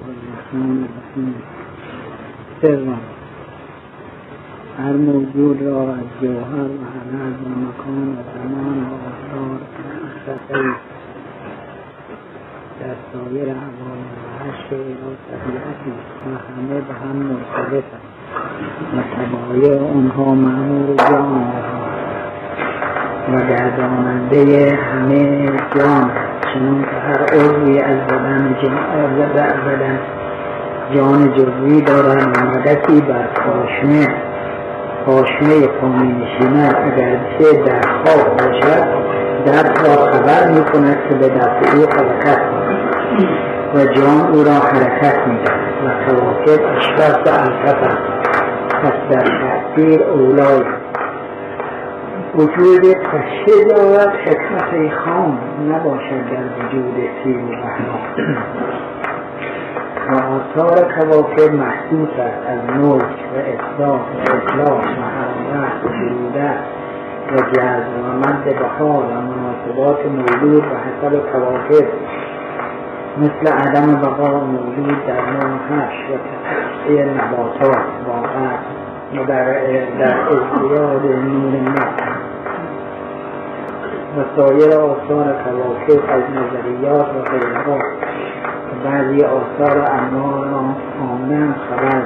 الرحمن الرحیم سرم هر موجود را از جوهر و حلل و مکان و زمان و مختصری در سایر و هر شیء و طبیعتی و همه به هم مرتبط و تبایع آنها معمور جان و گرداننده همه جان چنان عضوی از بدن بدن جان جزوی دارد و مدتی بر پاشنه. پاشنه پانی نشیند اگر چه در خواب باشد درد را خبر می کند که به دست او حرکت و جان او را حرکت می و کواکب اشرف و الفت پس در تأثیر اولای وجود تشکیل دارد حکمت خام نباشد در وجود سیر و بحنا و آثار کواکب محسوس است از ملک و اصلاح و اطلاع و حرارت و برودت و جذب و مد بهار و مناسبات مولود و حسب کواکب. مثل عدم بقا مولود در نام هش و تحصیل نباتات واقع در, ازدیاد نور نفس و سایر آثار کواکب از نظریات و غیرها. و بعضی آثار و انواع را کاملا خبر.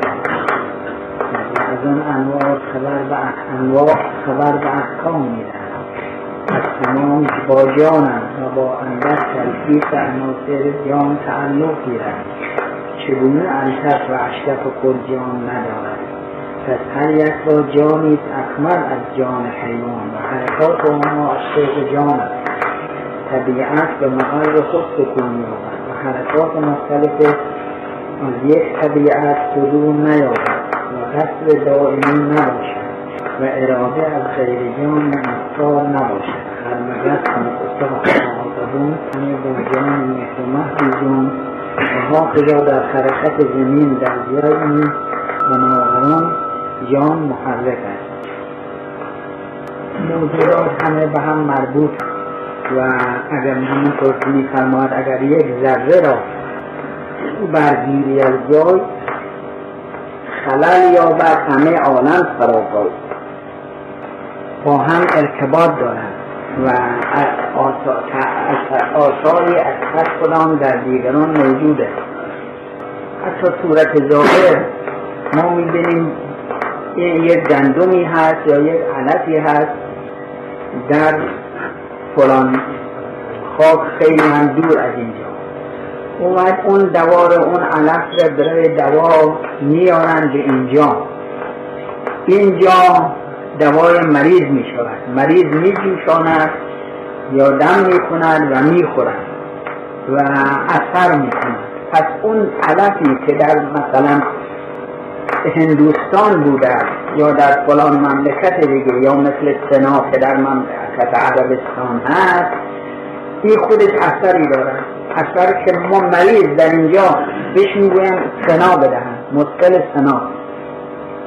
و از آن انواع خبر به انواع خبر به احکام می‌دهند از تمام با جانم و با اندک تلفیق عناصر جان تعلق گیرد چگونه الطف و اشرف خود جان ندارد؟ پس یک را جانی اکمل از جان حیوان. و حرکات آنها از طبق جان. است طبیعت به محل خود سکون یابد. و حرکات مختلف از یک طبیعت صدور نیابد و قصد دائمی نباشد و اراده از غیر جان افکار نباشد. هر مگس مقصد مخاطبون همه با جان مهر جان. و حافظا در حرکت زمین در زیادی و ناغران جان محرک است. موجودات همه به هم مربوط و اگر همونطور که میفرماید اگر یک ذره را برگیری از جای خلل یا بر همه عالم فراپای با هم ارتباط دارند و آثاری از هر کدام در دیگران موجوده. حتی صورت ظاهر ما می‌بینیم یک گندمی هست یا یک علفی هست. در فلان خاک خیلی هم دور از اینجا. اومد اون دوار اون علف را برای دوا میارن به اینجا. اینجا دوای مریض می شود مریض می جوشاند یا دم می کند و می خورد و اثر می کند پس اون علفی که در مثلا هندوستان بوده یا در فلان مملکت دیگه یا مثل سنا که در مملکت عربستان هست این خودش اثری داره اثر که ما مریض در اینجا بهش می‌گویم سنا بدهن مشکل سنا.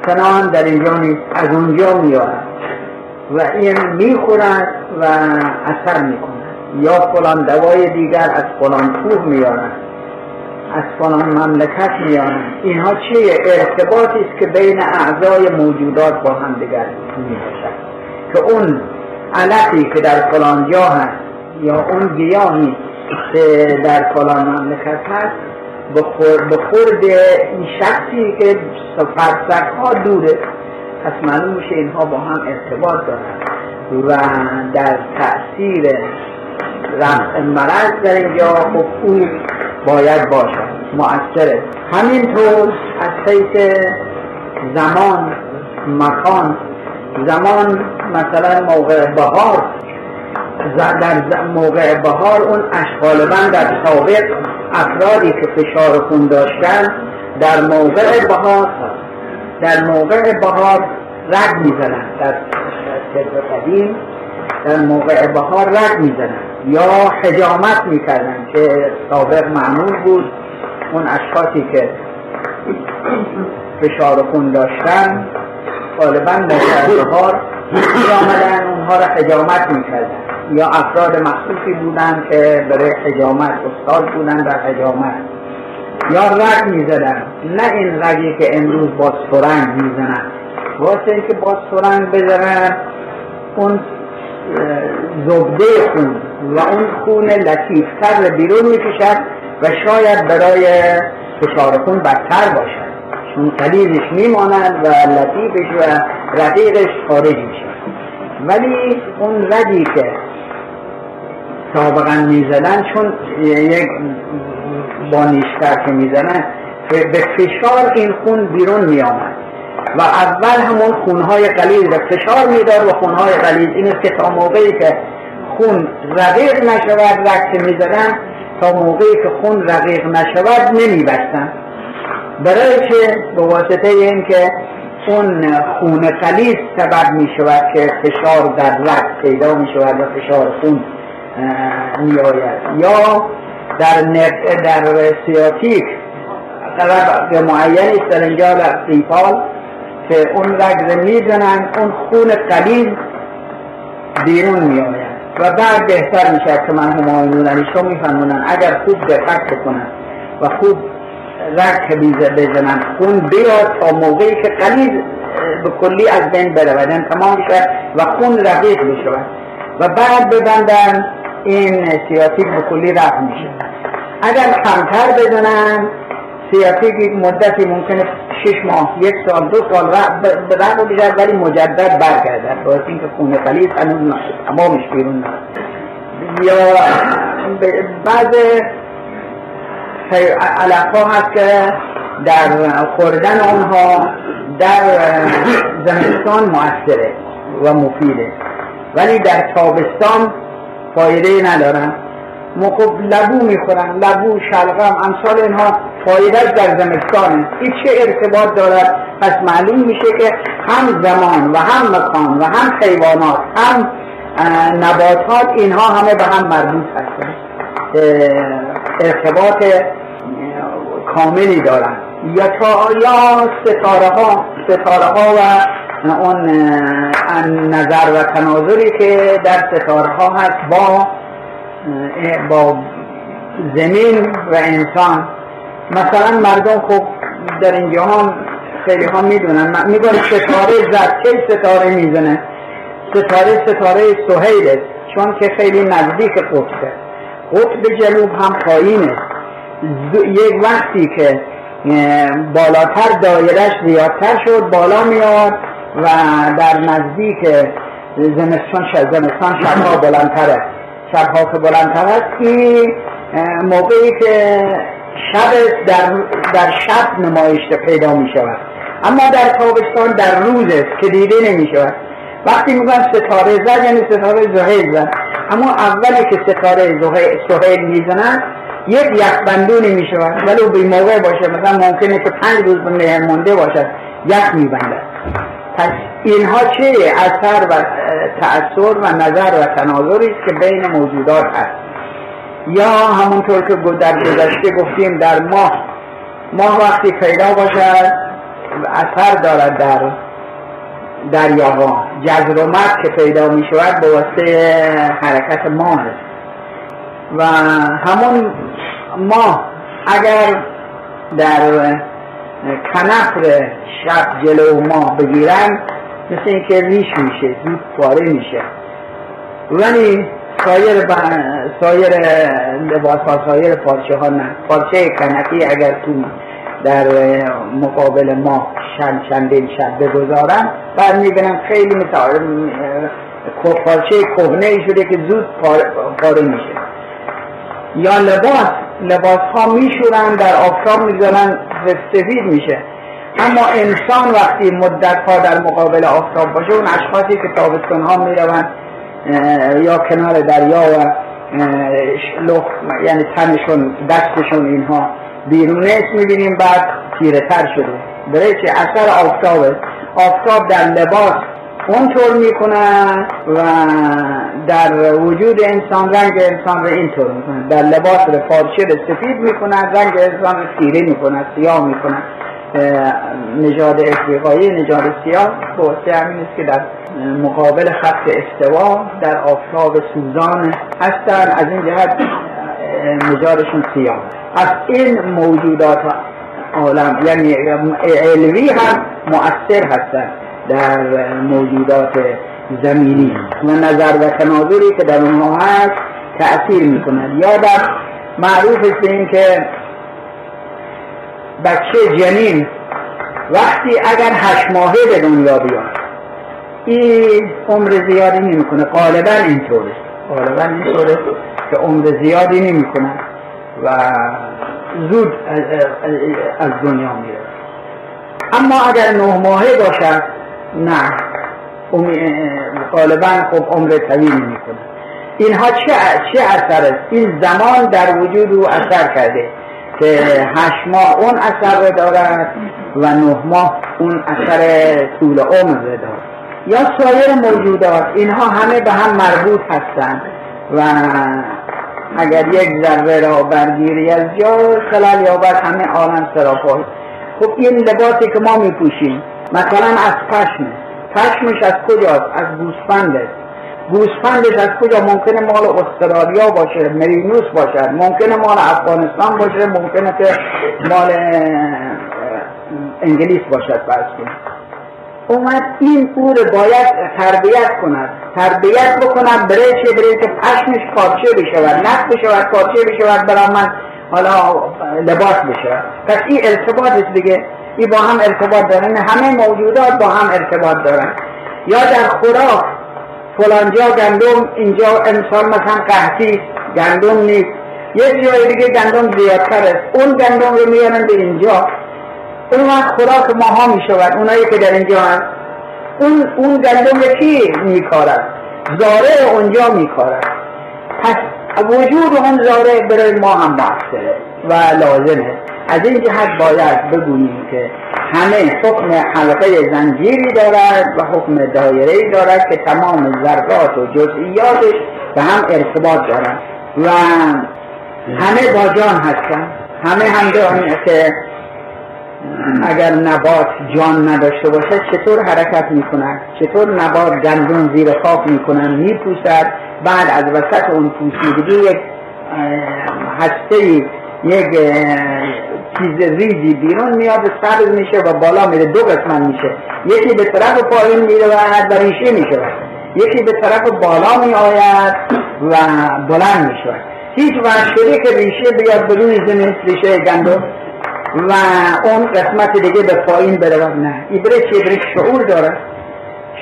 سنا هم در اینجا نیست از اونجا میارد و این می‌خورد و اثر می‌کند. یا فلان دوای دیگر از فلان کوه میارد از فلان مملکت میانند اینها چه ارتباطی است که بین اعضای موجودات با هم دیگر می‌باشد. که اون علقی که در فلان جا هست یا اون گیاهی که در فلان مملکت هست به خورد این شخصی که فرسک ها دوره پس معلوم میشه اینها با هم ارتباط دارند و در تأثیر رفع مرض در اینجا خب او باید باشد مؤثره همینطور از حیث زمان مکان زمان مثلا موقع بهار در موقع بهار اون اشغالبن در سابق افرادی که فشار خون داشتن در موقع بهار در موقع بهار رد می‌زنن در قدیم در موقع بهار رد می‌زنن یا حجامت می‌کردن که سابق معمول بود. اون اشخاصی که فشار خون داشتن غالبا در بهار آمدن اونها را حجامت می‌کردن. یا افراد مخصوصی بودن که برای حجامت استاد بودن در حجامت. یا رگ می‌زدن. نه این رگی که امروز با سرنگ می‌زنن. واسه اینکه با سرنگ بزنن اون زبده خون و اون خون لطیفتر بیرون می‌کشد و شاید برای فشار خون بدتر باشد. چون قلیزش میماند و لطیفش و رقیقش خارج میشه ولی اون ردی که سابقا می‌زدن چون یک با نیشتر که می‌زنن به فشار این خون بیرون میآمد. و اول همون خونهای قلیل و فشار میدار و خونهای قلیل این است که تا موقعی که خون رقیق نشود رکت می‌زدن تا موقعی که خون رقیق نشود نمیبستن. برای که به واسطه اینکه اون خون قلیز سبب می شود که فشار در رگ پیدا می شود و فشار خون می آید یا در, در سیاتیک قرار معینی در اینجا در که اون رگ می‌زنن اون خون قلیز بیرون می آید و بعد بهتر می شود که من همایونون می میفهمونن. اگر خوب دقت بکنن و خوب رگ بزنن خون بیاد تا موقعی که قلیز به کلی از بین و تمام شد و خون رقیق بشود و بعد ببندن این سیاتیک به کلی رفت میشه. اگر کمتر بزنن سیاتیک یک مدتی ممکنه شش ماه یک سال دو سال رفت بگرد ولی مجدد برگردد باید اینکه خون قلیز هنوز تمامش بیرون یا بعض علف هست که در خوردن آنها در زمستان موثره و مفیده. ولی در تابستان فایده ندارن. ما خب لبو می‌خورن لبو شلغم امثال اینها فایده در زمستانه این چه ارتباط دارد؟ پس معلوم میشه که هم زمان و هم مکان و هم حیوانات هم نباتات اینها همه به هم مربوط هستند. ارتباط کاملی دارن یا تا یا ستاره ها ستاره ها و اون نظر و تناظری که در ستاره ها هست با با زمین و انسان. مثلا مردم خب در این جهان خیلی ها می‌دونن. میگن ستاره زد چه ستاره می‌زنه. ستاره ستاره سهیل چون که خیلی نزدیک قطبه قطب جنوب هم پایینه یک وقتی که بالاتر دایرش زیادتر شد بالا میاد و در نزدیک زمستان زمستان شبها بلندتره شبها که بلندتر است این موقعی که شب در, در شب نمایش پیدا می شود اما در تابستان در روز است که دیده نمی شود وقتی میگن ستاره زد یعنی ستاره زهیل زد. اما اولی که ستاره زهیل می‌زنن یک یخبندونی می شود ولو بی موقع باشه مثلا ممکنه که پنج روز به مونده باشد یخ می بندد پس اینها چه اثر و تأثیر و نظر و تناظری است که بین موجودات هست. یا همونطور که در گذشته گفتیم در ماه ماه وقتی پیدا باشد اثر دارد در دریاها. جزر و که پیدا می شود به واسطه حرکت ماه. و همون ما اگر در کنفر شب جلو ما بگیرن مثل اینکه ریش میشه زود پاره میشه. ولی سایر ب... سایر لباس ها سایر پارچه ها نه. پارچه کنفی اگر تو در مقابل ما چند چندین شب بگذارن بعد می‌بینن خیلی مثل پارچه کهنه شده که زود پاره میشه. یا لباس لباس ها میشورن در آفتاب می‌ذارن سفید میشه. اما انسان وقتی مدت ها در مقابل آفتاب باشه اون اشخاصی که تابستان ها می‌روند یا کنار دریا و لخ یعنی تنشون دستشون اینها بیرون. است می‌بینیم بعد تیره تر شده. برای چه اثر آفتاب آفتاب در لباس اونطور می‌کنن و در وجود انسان رنگ انسان رو اینطور می‌کنن در لباس رو پارچه رو سفید می‌کنن رنگ انسان رو تیره می‌کنن سیاه می‌کنن نژاد افریقایی نژاد سیاه. به همین است که در مقابل خط استوا در آفتاب سوزان هستن. از این جهت نژادشون سیاه. از این موجودات عالم یعنی علوی هم مؤثر هستند در موجودات زمینی. و نظر و تناظری که در اونها هست تأثیر می‌کنند یا در معروف است این که بچه جنین وقتی اگر هشت ماهه به دنیا بیاد این عمر زیادی نمی‌کنه. غالبا اینطوره. غالبا اینطوره که عمر زیادی نمی‌کنه و زود از دنیا میره. اما اگر نه ماهه باشد نه. غالبا خب عمر طویل می‌کنه. اینها چه چه اثر است؟ این زمان در وجود او اثر کرده که هشت ماه اون اثر دارد و نه ماه اون اثر طول عمر دارد. یا سایر موجودات اینها همه به هم مربوط هستند و اگر یک ذره را برگیری از جا خلال یا بر همه عالم سراپای خب این لباسی که ما میپوشیم مثلا از پشم پشمش از کجاست؟ از گوسفند گوسفندش از کجا؟ ممکنه مال استرالیا باشه مرینوس باشد ممکنه مال افغانستان باشه ممکنه که مال انگلیس باشد فرض اومد این او باید تربیت کند. تربیت بکند بره چه بره که پشمش پارچه بشود نخ بشود پارچه بشود برای من حالا لباس بشود. پس این ارتباط دیگه. این با هم ارتباط دارن همه موجودات با هم ارتباط دارن. یا در خوراک فلانجا گندم اینجا انسان مثلا قحطی گندم نیست. یک جای دیگه گندم زیادتر است اون گندم رو میارن به اینجا. اون وقت خوراک ماها می شود اونایی که در اینجا هست. اون, اون گندم یکی می کارد زاره اونجا می کارد پس وجود اون زاره برای ما هم بحثه و لازمه. از این جهت باید بگوییم که همه حکم حلقه زنجیری دارد و حکم دایره دارد که تمام ذرات و جزئیاتش به هم ارتباط دارد و همه با جان هستن همه هم که اگر نبات جان نداشته باشه چطور حرکت می‌کنن چطور نبات گندون زیر خاک می‌کنن میپوسد. بعد از وسط اون پوسیدگی یک هسته یک چیز ریزی بیرون میاد سبز میشه و بالا میره دو قسمت میشه. یکی به طرف پایین میره و ریشه میشه. یکی به طرف بالا می آید و بلند میشه. هیچ وقت که ریشه بیاد بدون زمین ریشه گندم و اون قسمت دیگه به پایین برود نه. ایبره چه شعور دارد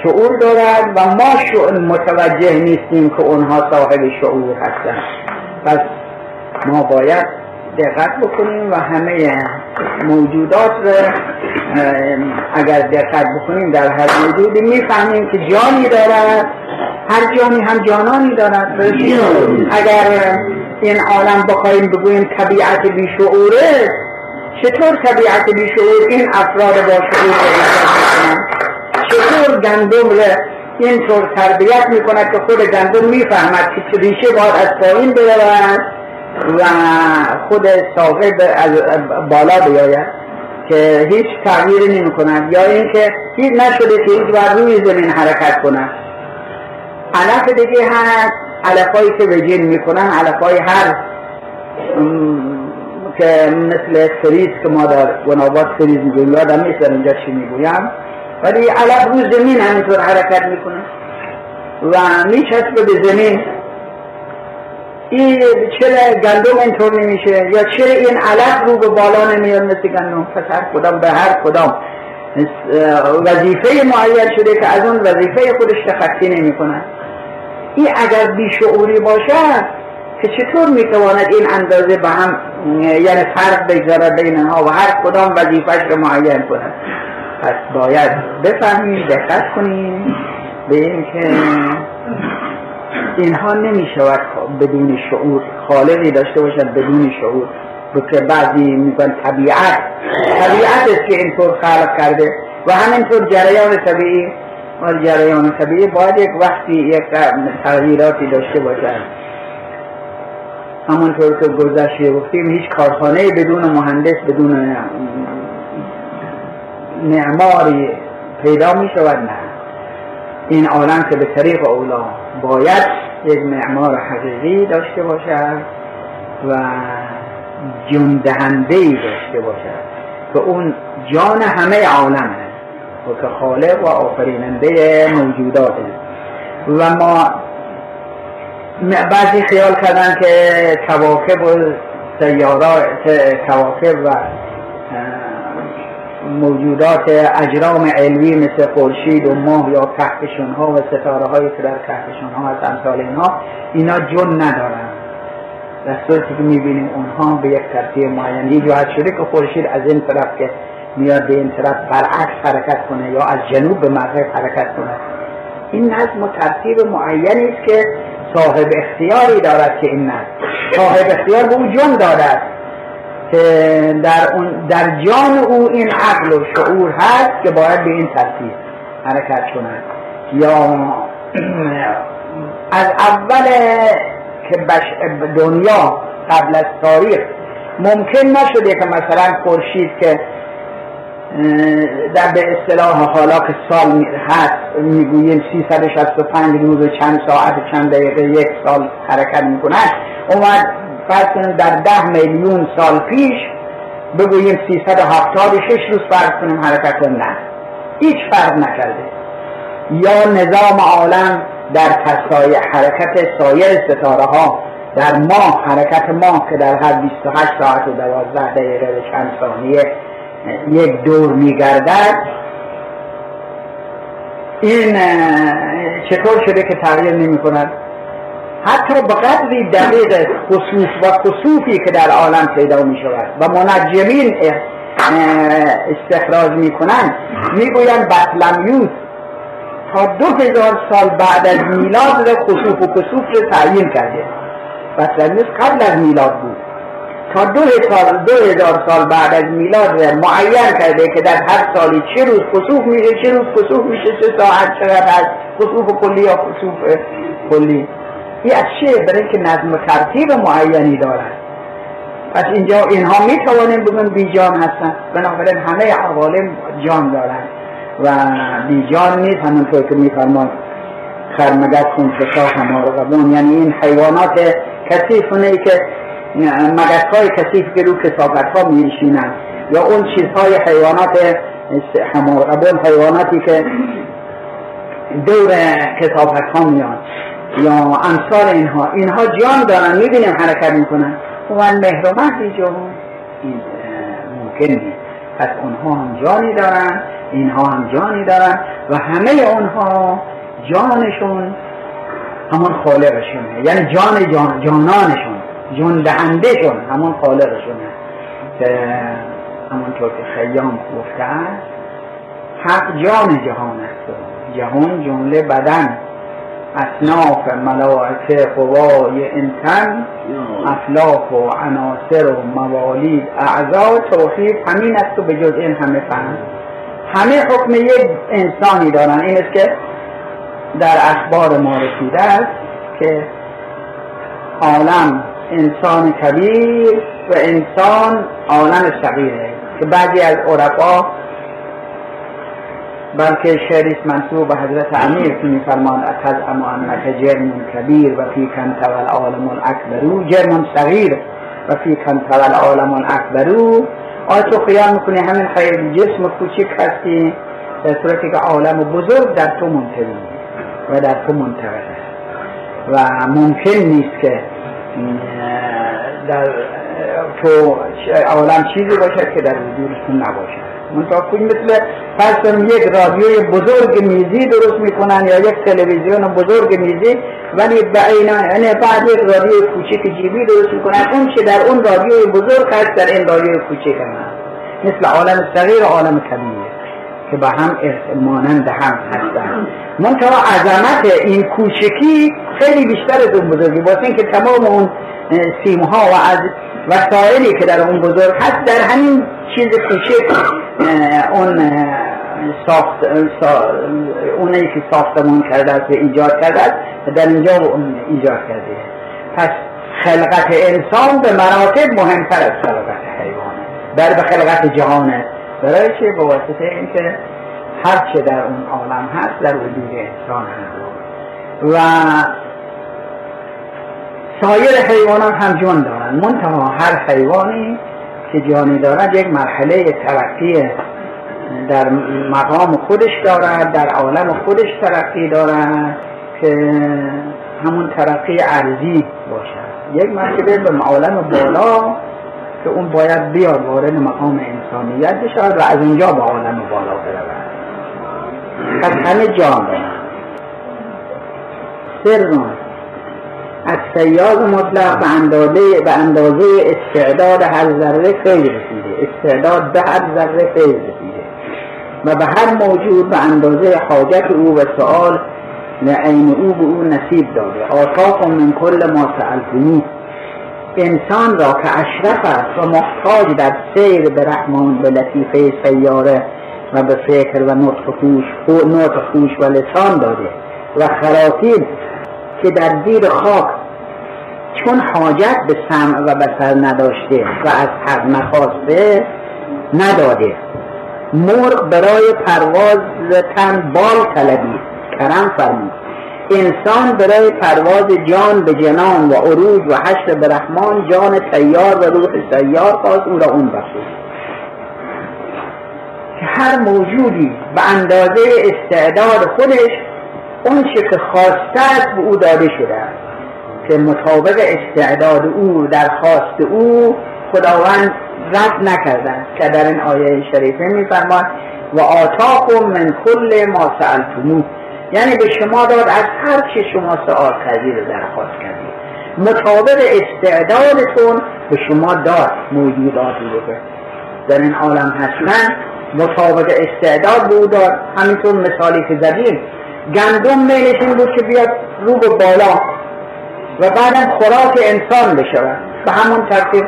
شعور دارد و ما شعور متوجه نیستیم که اونها صاحب شعور هستند پس ما باید دقت بکنیم و همه موجودات رو اگر دقت بکنیم در هر موجودی می‌فهمیم که جانی دارد هر جانی هم جانانی دارد. اگر این عالم بخوایم بگوییم طبیعت بیشعوره چطور طبیعت بیشعور این افراد با شعور چطور گندم اینطور تربیت می‌کند که خود گندم می‌فهمد که ریشه باید از پایین برود و خود صافه از بالا بیاید که هیچ تغییری نمی کند. یا اینکه هیچ نشده که هیچ بر روی زمین حرکت کند. علف دیگه هست. علفایی که وجین می‌کنن علفای هر که مثل فریز که ما در ونابات فریز می‌گویم یادم نیست اینجا چی می‌گویم. ولی علف رو زمین همینطور حرکت می‌کنه. و میچسبه به زمین. این چرا گندم اینطور نمیشه؟ یا چرا این علف رو به بالا نمیاد مثل گندم؟ پس هر کدام به هر کدام. وظیفه معین شده که از اون وظیفه خودش تخطی نمی کنن. این اگر بیشعوری باشد که چطور می‌تواند این اندازه به هم یعنی فرق بگذارد بین ها و هر کدام وظیفش رو معین کند پس باید بفهمیم دقت کنیم به اینکه اینها نمی شود بدون شعور خالقی داشته باشد بدون شعور. که بعضی میگن طبیعت. طبیعت است که اینطور خلق کرده و همینطور جریان طبیعی. و جریان طبیعی باید یک وقتی یک تغییراتی داشته باشد. همونطور که گذشته گفتیم هیچ کارخانه بدون مهندس بدون معماری پیدا می شود نه. این عالم که به طریق اولا باید یک معمار حقیقی داشته باشد و جون دهنده ای داشته باشد که اون جان همه عالمه و که خالق و آفریننده موجوداته و ما بعضی خیال کردن که کواکب و سیارات کواکب و موجودات اجرام علوی مثل خورشید و ماه یا کهکشان ها و ستاره هایی که در کهکشان ها از امثال اینها اینا جن ندارن. در صورتی که می‌بینیم اونها به یک ترتیب معین جهت شده که خورشید از این طرف که میاد به این طرف برعکس حرکت کنه یا از جنوب به مغرب حرکت کنه. این نظم و ترتیب معینی است که صاحب اختیاری دارد که این نظم. صاحب اختیار به او جن دارد که در, اون در جان او این عقل و شعور هست که باید به این ترتیب حرکت کند. یا از اول که دنیا قبل از تاریخ ممکن نشده که مثلا خورشید که در به اصطلاح حالا که سال هست می‌گوییم 365 روز و چند ساعت چند دقیقه یک سال حرکت می‌کنن اومد فرض در ده میلیون سال پیش بگوییم 376 روز فرض کنیم حرکت نه. هیچ فرق نکرده. یا نظام عالم در تسای حرکت سایر ستاره ها در ماه حرکت ماه که در هر 28 ساعت و 12 دقیقه و چند ثانیه یک دور میگردد. این چطور شده که تغییر نمی کند حتی به قدری دقیق خصوص و خصوفی که در عالم پیدا می شود. و منجمین استخراج می کنند. می گویند بطلمیوس تا دو هزار سال بعد از میلاد خصوف و خصوف رو تعیین کرده. بطلمیوس قبل از میلاد بود. تا دو هزار, دو هزار سال بعد از میلاد معین کرده که در هر سالی چه روز خصوف میشه چه روز خصوف میشه چه ساعت چقدر از خصوف کلی یا خصوف کلی. این از چیه برای که نظم ترتیب معینی دارد. پس اینجا اینها می توانیم بگن بی جان هستن. بنابراین همه عوالم جان دارند و بی جان نیست. همونطور که میفرماد خرمگت خونفسا همارغبون یعنی این حیوانات کثیفونه که مگس های کثیف که رو کسافت ها میشینن یا اون چیزهای حیوانات همارغبون حیواناتی که دور کسافت ها میان. یا امثال اینها. اینها جان دارن می‌بینیم حرکت می‌کنن. و مهر و مهدی این ممکن نیست پس اونها هم جانی دارن اینها هم جانی دارن و همه اونها جانشون همون خالقشونه. یعنی جان جان جانانشون جان دهندهشون همون خالقشونه. که همونطور که خیام گفته است حق جان جهان است. جهان جمله بدن. اصناف ملائکه قوای انتن افلاک و عناصر و موالید اعضا توحید همین است و به جز این همه فهم. همه حکم یک انسانی دارن. این است که در اخبار ما رسیده است که عالم انسان کبیر و انسان عالم صغیره. که بعضی از عرفا بلکه شعریست منصوب به حضرت امیر که میفرمان اتز اما انک جرم کبیر و فی کن تول عالم الاکبرو جرم صغیر و فی کن تول عالم الاکبرو آیا تو خیال می‌کنی همین خیلی جسم کوچک هستی؟ در صورتی که عالم بزرگ در تو منتوی و در تو منتقل و ممکن نیست که در تو عالم چیزی باشد که در وجودتون نباشد. منطقه مثل فرض یک رادیوی بزرگ میزی درست می‌کنن یا یک تلویزیون بزرگ میزی ولی به یعنی بعد یک رادیوی کوچک جیبی درست می‌کنن. اون چه در اون رادیوی بزرگ هست در این رادیوی کوچک هم مثل عالم صغیر و عالم کبیر که با هم مانند هم هستن. منطقه عظمت این کوچکی خیلی بیشتر از اون بزرگی. واسه اینکه تمام اون سیمها و از وسایلی که در اون بزرگ هست در همین چیز کوچک اون ساخت اونایی که ساختمون کرده است و ایجاد کرده است در اینجا ایجاد کرده پس خلقت انسان به مراتب مهمتر از خلقت حیوانه در به خلقت جهانه برای چه؟ به واسطه اینکه هر چه در اون عالم هست در وجود انسان هست. و سایر حیوانات هم جان دارن. منتها هر حیوانی که جانی دارد یک مرحله ترقی در مقام خودش دارد در عالم خودش ترقی دارد که همون ترقی عرضی باشد. یک مرتبه به عالم بالا که اون باید بیاد وارد مقام انسانیت بشود و از اونجا به عالم بالا برود. پس همه جان سر از سیاز مطلق به اندازه به اندازه استعداد هر ذره خیلی رسیده. استعداد به هر ذره خیلی رسیده. و به هر موجود به اندازه حاجت او و سؤال عین او به او نصیب داده. آتاکم من کل ما سألتموه انسان را که اشرف است و محتاج در سیر به رحمان به لطیفه سیاره و به فکر و نطق خوش نطق خوش و لسان داده. و خراتیب که در زیر خاک چون حاجت به سمع و بسر نداشته و از حق نخواسته نداده. مرغ برای پرواز تن بال طلبی. کرم فرمود. انسان برای پرواز جان به جنان و عروج و حشر به رحمان جان تیار و روح سیار خواست اون را اون بخشید هر موجودی به اندازه استعداد خودش اون که خواسته است به او داده شده که مطابق استعداد او در خواست او خداوند رد نکردن که در این آیه شریفه میفرماد و آتاکم من کل ما سألتموه. یعنی به شما داد از هر چه شما سؤال کردید و درخواست کردید مطابق استعدادتون به شما داد موجوداتی رو در این عالم هستن مطابق استعداد بود داد. همینطور مثالی که زدیم. گندم میلش این بود که بیاد رو به بالا. و بعدم خوراک انسان بشود. به همون ترتیب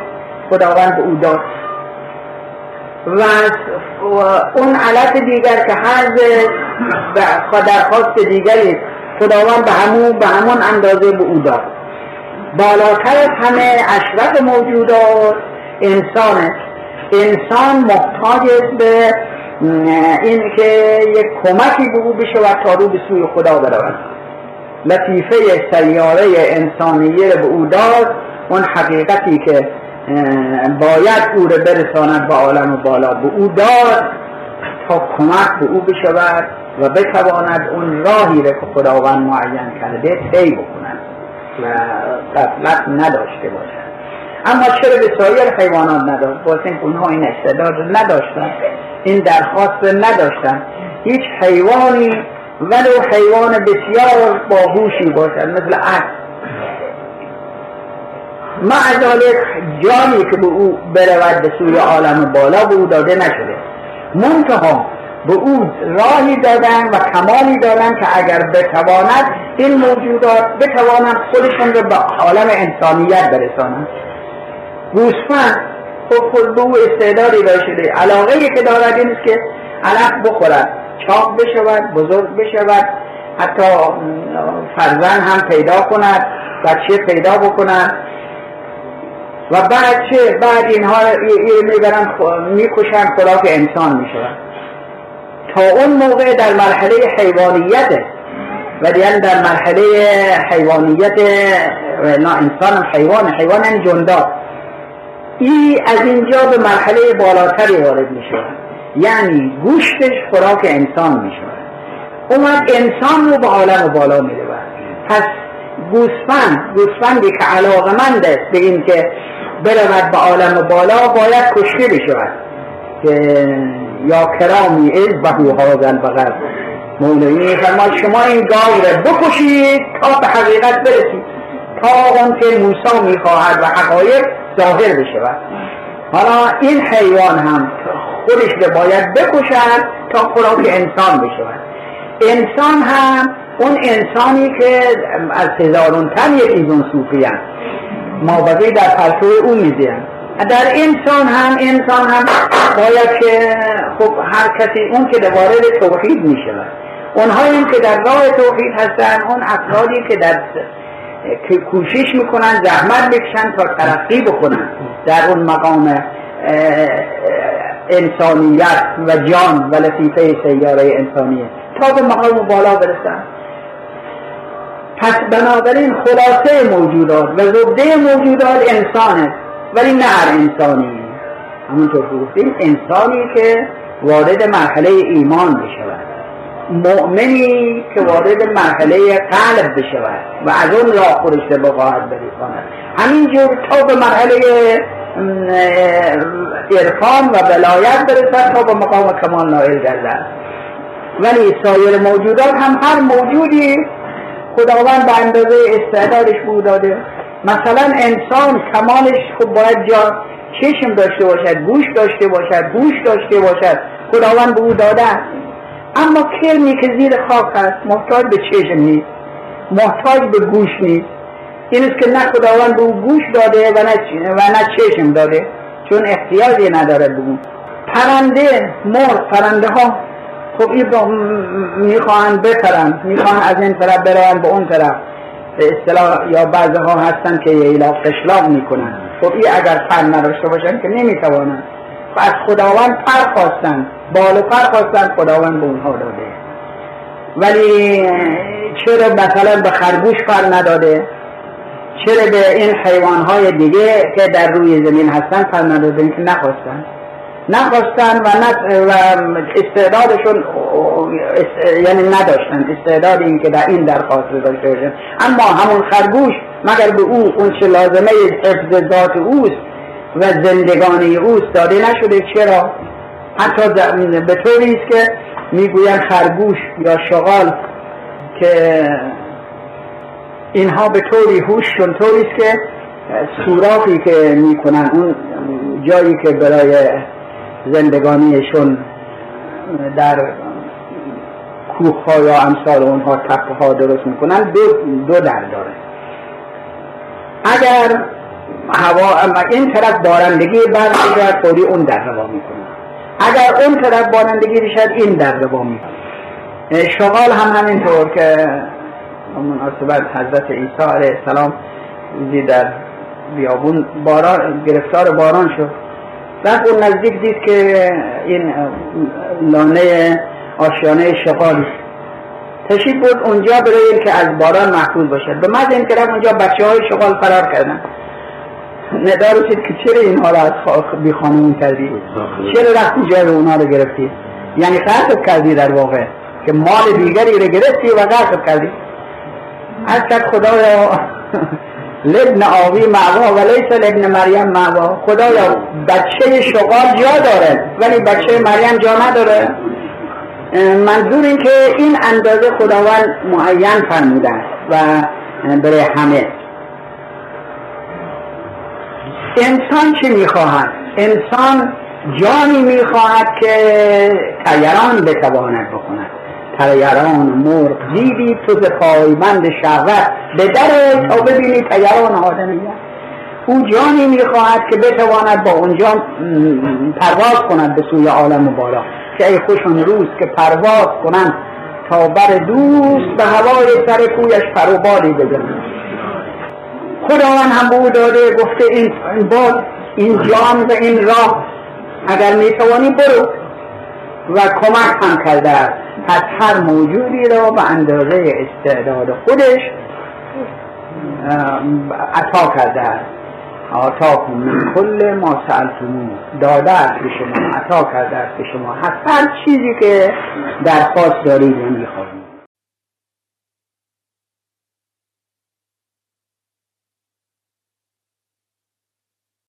خداوند به او داد. و اون علت دیگر که هر درخواست دیگری خداوند به همون به همون اندازه به او داد. بالاتر از همه اشرف موجودات انسانه. انسان محتاج به این که یک کمکی به او بشود تا رو به سوی خدا برود لطیفه سیاره انسانیه به او داد اون حقیقتی که باید او رو برساند به عالم بالا. به او داد تا کمک به او بشود و بتواند اون راهی رو که خداوند معین کرده طی بکند و قفلت نداشته باشد. اما چرا به سایر حیوانات نداشت؟ باز این اونها این استعداد نداشتن این درخواست نداشتن هیچ حیوانی ولو حیوان بسیار باهوشی باشد مثل اسب مع ذالک جانی که به او برود به سوی عالم بالا به او داده نشده. منتها به او راهی دادن و کمالی دادن که اگر بتواند این موجودات بتوانند خودشون رو به عالم انسانیت برسانند. گوسفند خب به او استعدادی داشته. علاقه که دارد این که علف بخورد. چاق بشود بزرگ بشود حتی فرزن هم پیدا کند بچه پیدا بکند. و بعد چه؟ بعد اینها می‌برن می‌کشن خوراک انسان میشون تا اون موقع در مرحله حیوانیته و دیگر در مرحله حیوانیت نه انسان حیوان حیوان یعنی جندا ای از اینجا به مرحله بالاتری وارد میشه یعنی گوشتش خوراک انسان میشه. اومد انسان رو به عالم بالا میره پس گوسفند گوسفندی که علاقمند است به این که برود به عالم بالا باید کشته بشود. که یا کرامی از بهو هاذا البقر مولوی فرماد شما این گاو را بکشید تا به حقیقت برسید. تا اون که موسی می‌خواهد و حقایق ظاهر بشود. حالا این حیوان هم خودش رو باید بکشد تا خوراک انسان بشود. انسان هم اون انسانی که از هزارون تن یکی اون صوفی مابقی در پرتو او میزیم در انسان هم انسان هم باید که خب هر کسی اون که وارد توحید میشه اونهایی هم که در راه توحید هستن اون افرادی که در که کوشش می‌کنن زحمت بکشن تا ترقی بکنن در اون مقام انسانیت و جان و لطیفه سیاره انسانیه. تا به مقام بالا برسن. پس بنابراین خلاصه موجودات و زبده موجودات انسانه ولی نه هر انسانی. همونطور که گفتیم انسانی که وارد مرحله ایمان بشود. مؤمنی که وارد مرحله قلب بشود و از اون راه خودش به بخواهد برساند همینجور تا به مرحله عرفان و ولایت برسد تا به مقام کمال نائل گردد. ولی سایر موجودات هم هر موجودی خداوند به اندازه استعدادش بود داده. مثلا انسان کمالش خب باید جا چشم داشته باشد گوش داشته باشد گوش داشته باشد. خداوند به او داده. اما کرمی که زیر خاک است محتاج به چشم نیست محتاج به گوش نیست. این است که نه خداوند به گوش داده و نه, و نه چشم داده چون احتیاجی ندارد به اون پرنده مرغ پرنده ها خب این می‌خواهند بپرند می‌خواهند از این طرف بروند به اون طرف. به اصطلاح یا بعضی ها هستن که ایلا قشلاق می‌کنن. خب این اگر پر نداشته باشن که نمی‌توانند. و از خداوند پر خواستن بال و پر خواستن خداوند به اونها داده. ولی چرا مثلا به خرگوش پر نداده؟ چرا به این حیوانهای دیگه که در روی زمین هستن پر نداده؟ که نخواستن. نخواستن و, و استعدادشون یعنی نداشتن. استعداد این که در این درخواست داشته باشن. اما همون خرگوش مگر به او اون چه لازمه حفظ اوست؟ و زندگانی اوست داده نشده. چرا؟ حتی به طوری است که می‌گوین خرگوش یا شغال که اینها به طوری هوششون طوری است که سوراخی که می‌کنن اون جایی که برای زندگانیشون در ها یا امثال اونها تپه ها درست می‌کنن دو, دو در داره. اگر هوا این طرف بارندگی برمیگرد طوری اون در روا می‌کنه. اگر اون طرف بارندگی بشد این در روا می‌کنه. شغال هم همینطور که مناسبت حضرت عیسی علیه السلام در بیابون باران گرفتار باران شد. بعد اون نزدیک دید که این لانه آشیانه شغال تشریف بود اونجا برای که از باران محفوظ باشد. به مد این اونجا بچه های شغال فرار کردن. ندا رسید که چرا اینها رو از بی خانمون کردی چرا رفتی جای اونها رو گرفتی؟ یعنی قصد کردی در واقع که مال دیگری رو گرفتی و قصد کردی. از کد خدایا لبن آوی معوا و لیس لبن مریم معوا. خدایا بچه شغال جا داره ولی بچه مریم جا نداره. منظور این که این اندازه خداوند معین فرموده است و برای همه. انسان چی می‌خواهد؟ انسان جانی می‌خواهد که تیران بتواند بکند. تیران مرغ دیدی تو ز پایبند شهوت. به در تا ببینی تیران آدمیت او جانی می‌خواهد که بتواند با اونجا پرواز کند به سوی عالم بالا. که ای خوشون روز که پرواز کنند تا بر دوست به هوای سر کویش پروبالی بزنند. خداوند هم به او داده گفته این باز این جان و این راه اگر می‌توانی برو و کمک هم کرده است. پس هر موجودی را به اندازه استعداد خودش عطا کرده است. آتاکم من کل ما سألتمو داده است به شما عطا کرده است به شما. هر چیزی که درخواست دارید می‌خواهید